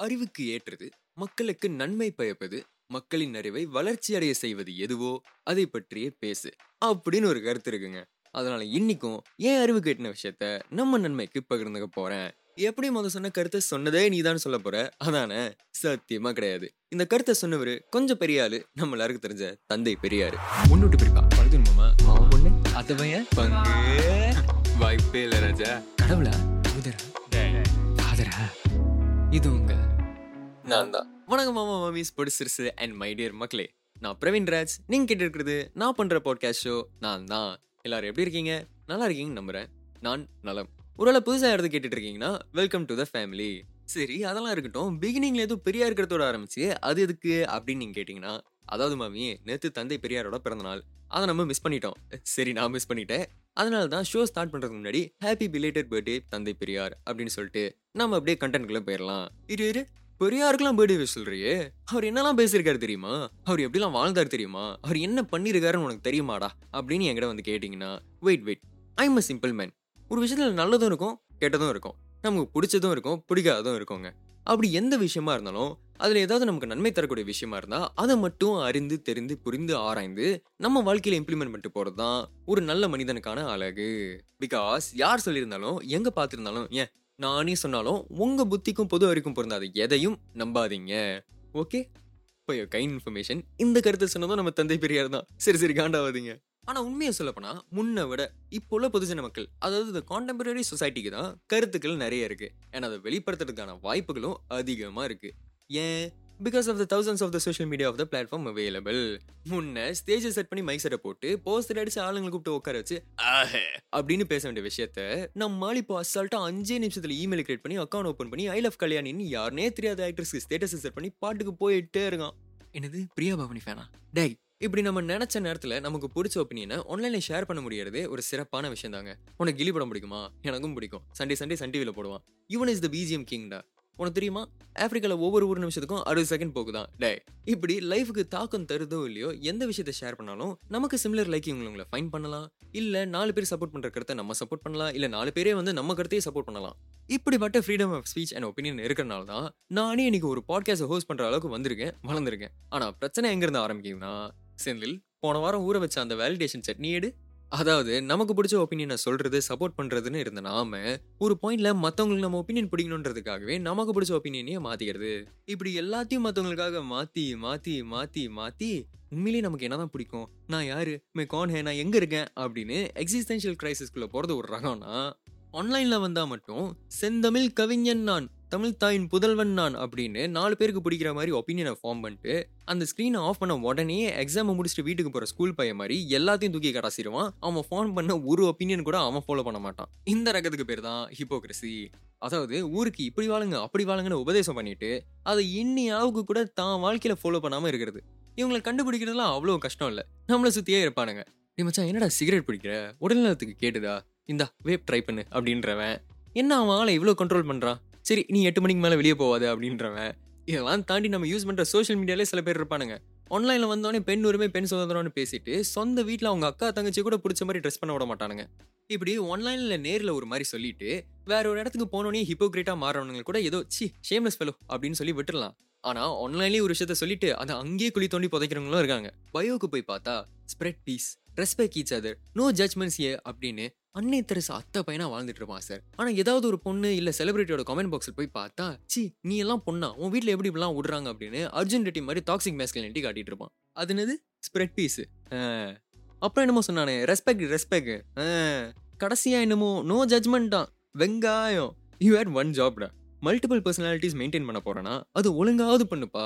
அறிவுக்கு ஏற்றது மக்களுக்கு நன்மை பயப்பது மக்களின் அறிவை வளர்ச்சி அடைய செய்வது எதுவோ அதை பற்றியே பேசு அப்படின்னு ஒரு கருத்து இருக்குங்க. அதனால இன்னைக்கும் ஏன் அறிவு கேட்டின விஷயத்த நம்ம நன்மைக்கு பகிர்ந்துக்க போறேன்? எப்படி முத சொன்ன கருத்தை சொன்னதே நீதான் சொல்ல போற? அதானே? சத்தியமா கிடையாது. இந்த கருத்தை சொன்னவரு கொஞ்சம் பெரிய ஆளு நம்ம எல்லாருக்கும் தெரிஞ்ச தந்தை பெரியாரு. முன்னுட்டு பிரிப்பா பழுது மாமா அவன் பொண்ணு. அத பையன் பங்கு. வாய்ப்பே இல்ல ராஜா. கடவுளா? புதரா? ஃபாதரா இது உங்க நான் தான் வணக்கம் மாமா மாமிஸ் பொடிசிறுசு அண்ட் மை டியர் மக்களே. நான் பிரவீன் ராஜ். நீங்க கேட்டு இருக்கிறது நான் பண்ற பாட்காஸ்ட் ஷோ நான் தான் எல்லாரும் எப்படி இருக்கீங்க? நல்லா இருக்கீங்க நம்புறேன். நான் நலம். ஒருவேளை புதுசாக இடத்து கேட்டுட்டு இருக்கீங்கன்னா வெல்கம் டு த ஃபேமிலி சரி அதெல்லாம் இருக்கட்டும். பிகினிங்ல எதுவும் பெரியார் இருக்கிறதோட ஆரம்பிச்சு அது எதுக்கு அப்படின்னு நீங்க கேட்டீங்கன்னா அதாவது மாமி நேத்து தந்தை பெரியாரோட பிறந்தநாள் அதை நம்ம மிஸ் பண்ணிட்டோம். சரி நான் மிஸ் பண்ணிட்டேன். அதனால தான் ஷோ ஸ்டார்ட் பண்றதுக்கு முன்னாடி ஹாப்பி பிலேட்டட் பர்த்டே தந்தை பெரியார் அப்படின்னு சொல்லிட்டு நம்ம அப்படியே கண்டென்ட்குள்ளே போயிடலாம். இரு இரு. பெரியாருக்கெல்லாம் பேர்டே விஷ் சொல்றியே. அவர் என்னெல்லாம் பேசியிருக்காரு தெரியுமா? அவர் எப்படிலாம் வாழ்ந்தார் தெரியுமா? அவர் என்ன பண்ணியிருக்காருன்னு உனக்கு தெரியுமாடா? அப்படின்னு என்கிட்ட வந்து கேட்டிங்கன்னா wait wait I'm a simple man ஒரு விஷயத்தில் நல்லதும் இருக்கும் கெட்டதும் இருக்கும். நமக்கு பிடிச்சதும் இருக்கும் பிடிக்காததும் இருக்குங்க. அப்படி எந்த விஷயமா இருந்தாலும் அதில் ஏதாவது நமக்கு நன்மை தரக்கூடிய விஷயமா இருந்தால் அதை மட்டும் அறிந்து தெரிந்து புரிந்து ஆராய்ந்து நம்ம வாழ்க்கையில் இம்ப்ளிமெண்ட் பண்ணிட்டு போகிறது தான் ஒரு நல்ல மனிதனுக்கான அழகு. பிகாஸ் யார் சொல்லியிருந்தாலும் எங்கே பார்த்துருந்தாலும் ஏன் நானே சொன்னாலும் உங்கள் புத்திக்கும் பொது அறிக்கும் பொருந்தாது. எதையும் நம்பாதீங்க. ஓகே? இப்போ கைண்ட் இன்ஃபர்மேஷன் இந்த கருத்து சொன்னதும் நம்ம தந்தை பெரியார் தான். சரி சரி காண்டாவாதீங்க. ஆனால் உண்மையை சொல்லப்போனால் முன்னை விட இப்போ உள்ள பொதுஜன மக்கள் அதாவது இந்த கான்டெம்பரரி சொசைட்டிக்கு தான் கருத்துக்கள் நிறைய இருக்குது ஏன்னா அதை வெளிப்படுத்துறதுக்கான வாய்ப்புகளும் அதிகமாக இருக்குது ஏன்? Because of the thousands of the social media of the platform available முன்ன ஸ்டேஜ் செட் பண்ணி மைக் செட்டை போட்டு போஸ்டர் அடிச்சு ஆளுங்களை கூப்பிட்டு உட்கார வச்சு ஆஹே அப்படின்னு பேச வேண்டிய விஷயத்த நம்மால் இப்போ அசால்ட்டா அஞ்சே நிமிஷத்துல இமெயில் கிரியேட் பண்ணி அக்கௌண்ட் ஓப்பன் பண்ணி ஐ லவ் கல்யாணின்னு யாருனே தெரியாத ஆக்ட்ரஸ்க்கு ஸ்டேட்டஸ் செட் பண்ணி பாட்டுக்கு போயிட்டே இருக்கான். என்னது? பிரியா பவனி ஃபேனா டேய் இப்படி நம்ம நினைச்ச நேரத்துல நமக்கு பிடிச்ச ஒப்பீனியனை ஆன்லைன்ல ஷேர் பண்ண முடியறது ஒரு சிறப்பான விஷயம் தாங்க உனக்கு கிளி படம் பிடிக்குமா? எனக்கும் பிடிக்கும். சண்டே சண்டே சன் டிவியில் போடுவான். இவன் இஸ் த பிஜிஎம் கிங்டா உனக்கு தெரியுமா? ஆஃப்ரிக்காவில் ஒவ்வொரு ஒரு நிமிஷத்துக்கும் அறுபது செகண்ட் போகுதான். டே இப்படி லைஃபுக்கு தாக்கம் தருதோ இல்லையோ எந்த விஷயத்தை ஷேர் பண்ணாலும் நமக்கு சிமிலர் லைக்கிங் உங்களை ஃபைன் பண்ணலாம். இல்ல நாலு பேர் சப்போர்ட் பண்ற கருத்தை நம்ம சப்போர்ட் பண்ணலாம். இல்ல நாலு பேரே வந்து நம்ம கருத்தையே சப்போர்ட் பண்ணலாம். இப்படிப்பட்ட freedom of speech and opinion இருக்கிறனால தான் நானே இன்னைக்கு ஒரு பாட்காஸ்ட் ஹோஸ்ட் பண்ற அளவுக்கு வந்திருக்கேன் வளர்ந்துருக்கேன். ஆனா பிரச்சனை எங்க இருந்து செந்தில் போன வாரம் ஊற வச்ச அந்த வேலிடேஷன் செட் நீ எடு. அதாவது நமக்கு பிடிச்ச ஒப்பீனியனை சொல்றது சப்போர்ட் பண்றதுன்னு இருந்த நாம ஒரு பாயிண்ட்ல மத்தவங்களுக்கு நம்ம ஒப்பீனியன் பிடிக்கணுன்றதுக்காகவே நமக்கு பிடிச்ச ஒப்பீனியனையே மாத்திக்கிறது. இப்படி எல்லாத்தையும் மத்தவங்களுக்காக மாத்தி மாத்தி மாத்தி மாத்தி உண்மையிலேயே நமக்கு என்னதான் பிடிக்கும்? நான் யாரு? மே கான் ஹே நான் எங்க இருக்கேன்? அப்படின்னு எக்ஸிஸ்டென்ஷியல் கிரைசிஸ்குள்ள போறது ஒரு ரகம்னா ஆன்லைன்ல வந்தா மட்டும் செந்தமிழ் கவிஞன் நான் தமிழ் தாயின் புதல்வன் நான் அப்படின்னு நாலு பேருக்கு பிடிக்கிற மாதிரி ஒப்பீனியனை ஃபார்ம் பண்ணிட்டு அந்த ஸ்க்ரீனை ஆஃப் பண்ண உடனே எக்ஸாமை முடிச்சுட்டு வீட்டுக்கு போகிற ஸ்கூல் பையன் மாதிரி எல்லாத்தையும் தூக்கி கடாசிடுவான் அவன் ஃபார்ம் பண்ண ஒரு ஒப்பீனியன் கூட அவன் ஃபாலோ பண்ண மாட்டான். இந்த ரகத்துக்கு பேர் தான் ஹிப்போக்ரசி அதாவது ஊருக்கு இப்படி வாழுங்க அப்படி வாழுங்கன்னு உபதேசம் பண்ணிட்டு அதை இன்னி அளவுக்கு கூட தான் வாழ்க்கையில் ஃபாலோ பண்ணாமல் இருக்கிறது. இவங்களை கண்டுபிடிக்கிறதுலாம் அவ்வளோ கஷ்டம் இல்லை. நம்மளை சுற்றியே இருப்பானுங்க. நீ மச்சான் என்னடா சிகரெட் பிடிக்கிற? உடல்நலத்துக்கு கேட்டுதா இந்தா வேப் ட்ரை பண்ணு அப்படின்றவன். என்ன அவன் ஆளை இவ்வளோ கண்ட்ரோல் பண்ணுறான் சரி நீ எட்டு மணிக்கு மேலே வெளியே போவாது அப்படின்றவன். இதெல்லாம் தாண்டி நம்ம யூஸ் பண்ணுற சோஷியல் மீடியாலே சில பேர் இருப்பானுங்க. ஆன்லைனில் வந்தோடனே பெண் உரிமை பெண் சுதந்திரம்னு பேசிட்டு சொந்த வீட்டில் அவங்க அக்கா தங்கச்சி கூட பிடிச்ச மாதிரி ட்ரெஸ் பண்ண விட மாட்டானுங்க. இப்படி ஆன்லைனில் நேரில் ஒரு மாதிரி சொல்லிட்டு வேற ஒரு இடத்துக்கு போனோடனே ஹிப்போக்ரேட்டாக மாறவனுங்க கூட ஏதோ சி ஷேம்லெஸ் ஃபெலோ அப்படின்னு சொல்லி விட்டுடலாம் ஆனால் ஆன்லைன்லேயே ஒரு விஷயத்த சொல்லிட்டு அதை அங்கேயே குழி தோண்டி புதைக்கிறவங்களும் இருக்காங்க. பயோக்கு போய் பார்த்தா spread peace respect each other no judgments ஏ அப்படின்னு அன்னை தெரசா அத்தை பையனா வாழ்ந்துட்டு இருப்பான் சார் ஆனா ஏதாவது ஒரு பொண்ணு இல்ல செலிபிரிட்டியோட கமெண்ட் பாக்ஸில் போய் பார்த்தா சி நீ எல்லாம் பொண்ணா? உன் வீட்டில் எப்படி இப்படிலாம் விடுறாங்க அப்படின்னு அர்ஜுன் ரெட்டி மாதிரி டாக்ஸிக் மேஸ்கலினிட்டி காட்டிட்டு இருப்பான். அது என்னது? ஸ்ப்ரெட் பீஸ் அப்புறம் என்னமோ சொன்னானே ரெஸ்பெக்ட் ரெஸ்பெக்ட் கடைசியா என்னமோ நோ ஜட்மெண்ட் தான். வெங்காயம். யூ ஹேட் ஒன் ஜாப்டா மல்டிபிள் பர்சனாலிட்டிஸ் மெயின்டைன் பண்ண போறேன்னா அது ஒழுங்காவது பண்ணுப்பா.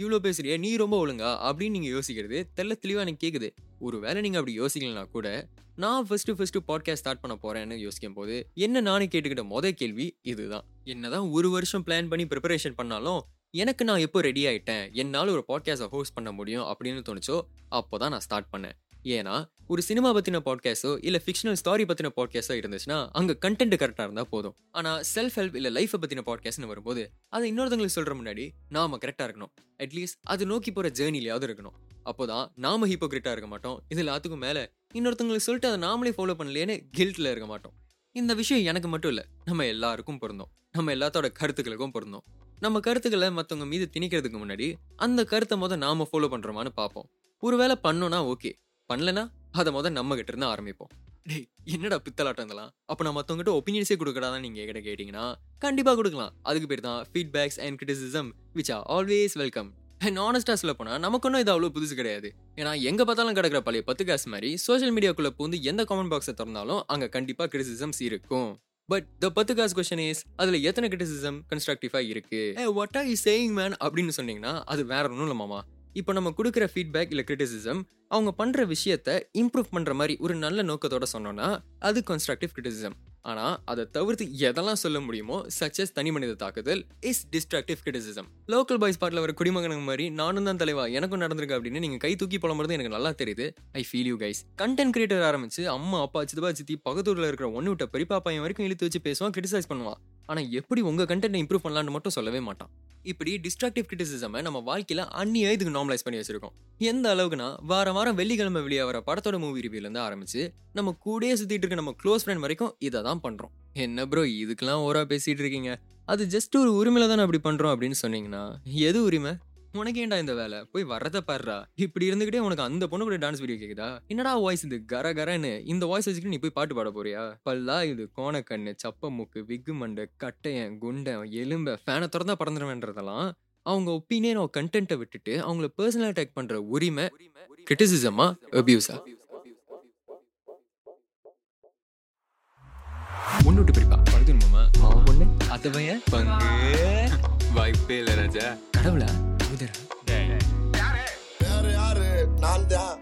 இவ்வளோ பேசுறியா நீ ரொம்ப ஒழுங்கா? அப்படின்னு நீங்கள் யோசிக்கிறது தெல்ல தெளிவாக எனக்கு கேட்குது ஒரு வேலை நீங்கள் அப்படி யோசிக்கலனா கூட நான் ஃபர்ஸ்ட் ஃபர்ஸ்ட் பாட்காஸ்ட் ஸ்டார்ட் பண்ண போறேன்னு யோசிக்கும் போது என்ன நானே கேட்டுக்கிட்ட மொதல் கேள்வி இதுதான். என்னதான் ஒரு வருஷம் பிளான் பண்ணி ப்ரிப்பரேஷன் பண்ணாலும் எனக்கு நான் எப்போ ரெடி ஆயிட்டேன் என்னால் ஒரு பாட்காஸ்ட்டை ஹோஸ்ட் பண்ண முடியும் அப்படின்னு தோணுச்சோ அப்போ தான் நான் ஸ்டார்ட் பண்ணேன். ஏன்னா ஒரு சினிமா பற்றின பாட்காஸ்டோ இல்லை ஃபிக்ஷனல் ஸ்டாரி பற்றின பாட்காஸ்டோ இருந்துச்சுன்னா அங்கே கண்டென்ட் கரெக்டாக இருந்தால் போதும். ஆனால் செல்ஃப் ஹெல்ப் இல்லை லைஃப்பை பற்றின பாட்காஸ்ட்னு வரும்போது அதை இன்னொருத்தங்களுக்கு சொல்கிற முன்னாடி நாம கரெக்டாக இருக்கணும். அட்லீஸ்ட் அது நோக்கி போகிற ஜேர்னிலையாவது இருக்கணும். அப்போதான் நாம ஹிப்போக்ரிட்டா இருக்க மாட்டோம். இது எல்லாத்துக்கும் மேல இன்னொருத்தங்களுக்கு சொல்லிட்டு அதை நாமளே ஃபாலோ பண்ணலேன்னு கில்ட்ல இருக்க மாட்டோம். இந்த விஷயம் எனக்கு மட்டும் இல்ல நம்ம எல்லாருக்கும் பொருந்தோம். நம்ம எல்லாத்தோட கருத்துக்களுக்கும் பொருந்தோம். நம்ம கருத்துக்களை மற்றவங்க மீது திணிக்கிறதுக்கு முன்னாடி அந்த கருத்தை முத நாம ஃபாலோ பண்றோமான்னு பார்ப்போம். ஒருவேளை பண்ணோம்னா ஓகே பண்ணலனா அதை மொதல் நம்ம கிட்ட இருந்து ஆரம்பிப்போம். டேய் என்னடா பித்தலாட்டம் இதெல்லாம்? அப்போ நான் மற்றவங்ககிட்ட ஒப்பீனியன்ஸே கொடுக்கறாதான் நீங்கள் என்கிட்ட கேட்டிங்கன்னா கண்டிப்பாக கொடுக்கலாம். அதுக்கு பேர் தான் feedbacks and criticism which are always welcome and ஆனஸ்டா சொல்ல போனால் நமக்கு ஒன்றும் இது அவ்வளோ புதுசு கிடையாது. ஏன்னா எங்கே பார்த்தாலும் கிடக்கிற பழைய பத்து காசு மாதிரி சோஷியல் மீடியாக்குள்ளே பூந்து எந்த காமெண்ட் பாக்ஸை திறந்தாலும் அங்கே கண்டிப்பாக கிரிட்டிசிசம்ஸ் இருக்கும். பட் த பத்து காசு கொஸ்டின் இஸ் அதில் எத்தனை கிரிட்டிசிசம் கன்ஸ்ட்ரக்டிவாக இருக்கு? What are is saying man அப்படின்னு சொன்னீங்கன்னா அது வேற ஒன்றும் இல்லை மாமா. இப்போ நம்ம கொடுக்குற ஃபீட்பேக் இல்லை கிரிட்டிசிசம் அவங்க பண்ணுற விஷயத்த இம்ப்ரூவ் பண்ணுற மாதிரி ஒரு நல்ல நோக்கத்தோட சொன்னோம்னா அது கன்ஸ்ட்ரக்டிவ் கிரிட்டிசிசம் ஆனால் அதை தவிர்த்து எதெல்லாம் சொல்ல முடியுமோ சக்சஸ் தனி மனித தாக்குதல் is destructive criticism local boys bottle வர குடிமகனுங்க மாதிரி நானும் தான் தலைவா எனக்கும் நடந்திருக்கு அப்படின்னு நீங்கள் கை தூக்கி போலம்புறது எனக்கு நல்லா தெரியுது. I feel you guys content creator ஆரம்பிச்சு அம்மா அப்பா சித்தப்பா சித்தி பக்கத்தூரில் இருக்கிற ஒன்று விட்ட பெரியப்பா பையன் வரைக்கும் இழுத்து வச்சு பேசுவான் கிரிட்டிசைஸ் பண்ணுவான். ஆனால் எப்படி உங்கள் கண்டென்ட் இம்ப்ரூவ் பண்ணலான்னு மட்டும் சொல்லவே மாட்டான். இப்படி டிஸ்ட்ராக்டிவ் கிரிட்டிசிசமை நம்ம வாழ்க்கையில் அந்நிய இதுக்கு நார்மலைஸ் பண்ணி வச்சிருக்கோம். எந்த அளவுக்குனா வாரம் வாரம் வெள்ளிக்கிழமை வெளியே வர படத்தோட மூவி ரிவ்யூல இருந்து ஆரம்பிச்சு நம்ம கூடயே சுற்றிட்டு இருக்க நம்ம க்ளோஸ் ஃப்ரெண்ட் வரைக்கும் இதை தான் பண்ணுறோம் என்ன ப்ரோ இதுக்கெல்லாம் ஓரா பேசிகிட்டு இருக்கீங்க? அது ஜஸ்ட் ஒரு உரிமையில தானே அப்படி பண்ணுறோம் அப்படின்னு சொன்னீங்கன்னா எது உரிமை? உனக்கு ஏன்டா இந்த வேலை? போய் வர்றத பாடுறா இப்படி இருந்துகிட்டே உனக்கு அந்த பொண்ணு கூட டான்ஸ் வீடியோ கேக்குதா? என்னடா வாய்ஸ் இது? கர கரன்னு. இந்த வாய்ஸ் வச்சுக்கிட்டு நீ போய் பாட்டு பாட போறியா? பல்லா இது கோணக்கண்ணு சப்ப மூக்கு விக்கு மண்டை கட்டையன் குண்டன் எலும்ப ஃபேனை திறந்தா பறந்துடுவேன்றதெல்லாம் அவங்க ஒப்பீனியன் கண்டென்ட்டை விட்டுட்டு அவங்கள பர்சனல் அட்டாக் பண்ற உரிமை கிரிட்டிசிசமா அபியூஸா ஒன்று விட்டு பிரிப்பா? பொண்ணு. அத்தை பையன்? பங்கு. வாய்ப்பே இல்லை ராஜா. கடவுளா? குதிரை யாரு யாரு நான் தான்